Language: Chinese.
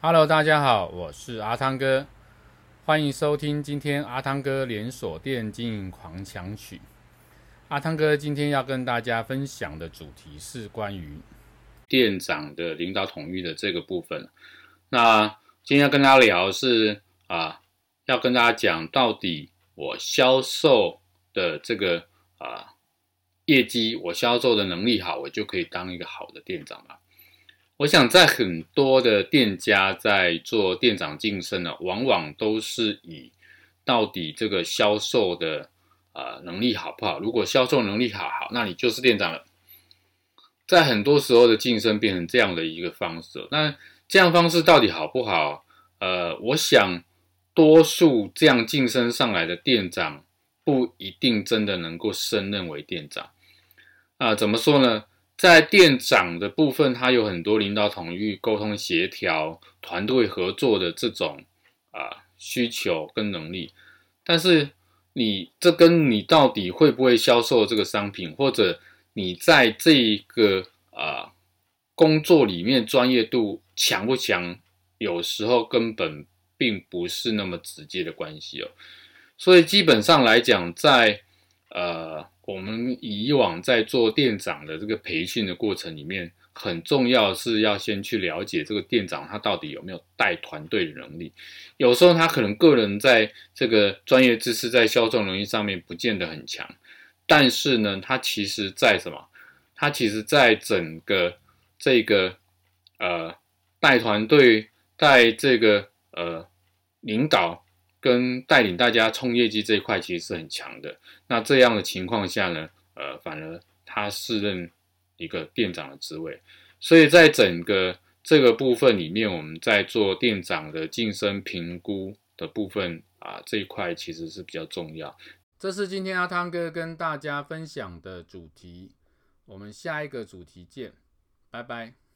Hello，大家好，我是阿汤哥，欢迎收听今天阿汤哥连锁店经营狂想曲。阿汤哥今天要跟大家分享的主题是关于店长的领导统御的这个部分。那今天要跟大家聊的是啊，要跟大家讲到底我销售的这个啊业绩，我销售的能力好，我就可以当一个好的店长吗？我想，在很多的店家在做店长晋升呢，往往都是以到底这个销售的啊能力好不好？如果销售能力好好，那你就是店长了。在很多时候的晋升变成这样的一个方式，那这样方式到底好不好？呃，我想多数这样晋升上来的店长不一定真的能够升任为店长啊，怎么说呢？在店长的部分，他有很多领导统御、沟通协调、团队合作的这种啊需求跟能力，但是你这跟你到底会不会销售这个商品，或者你在这个啊工作里面专业度强不强，有时候根本并不是那么直接的关系哦。所以基本上来讲，在呃。我们以往在做店长的这个培训的过程里面，很重要是要先去了解这个店长他到底有没有带团队的能力。有时候他可能个人在这个专业知识在销售能力上面不见得很强，但是呢，他其实在什么？他其实在整个这个呃带团队、带这个呃领导。跟带领大家冲业绩这一块其实是很强的。那这样的情况下呢，呃，反而他适任一个店长的职位。所以在整个这个部分里面，我们在做店长的晋升评估的部分啊，这一块其实是比较重要。这是今天阿汤哥跟大家分享的主题。我们下一个主题见，拜拜。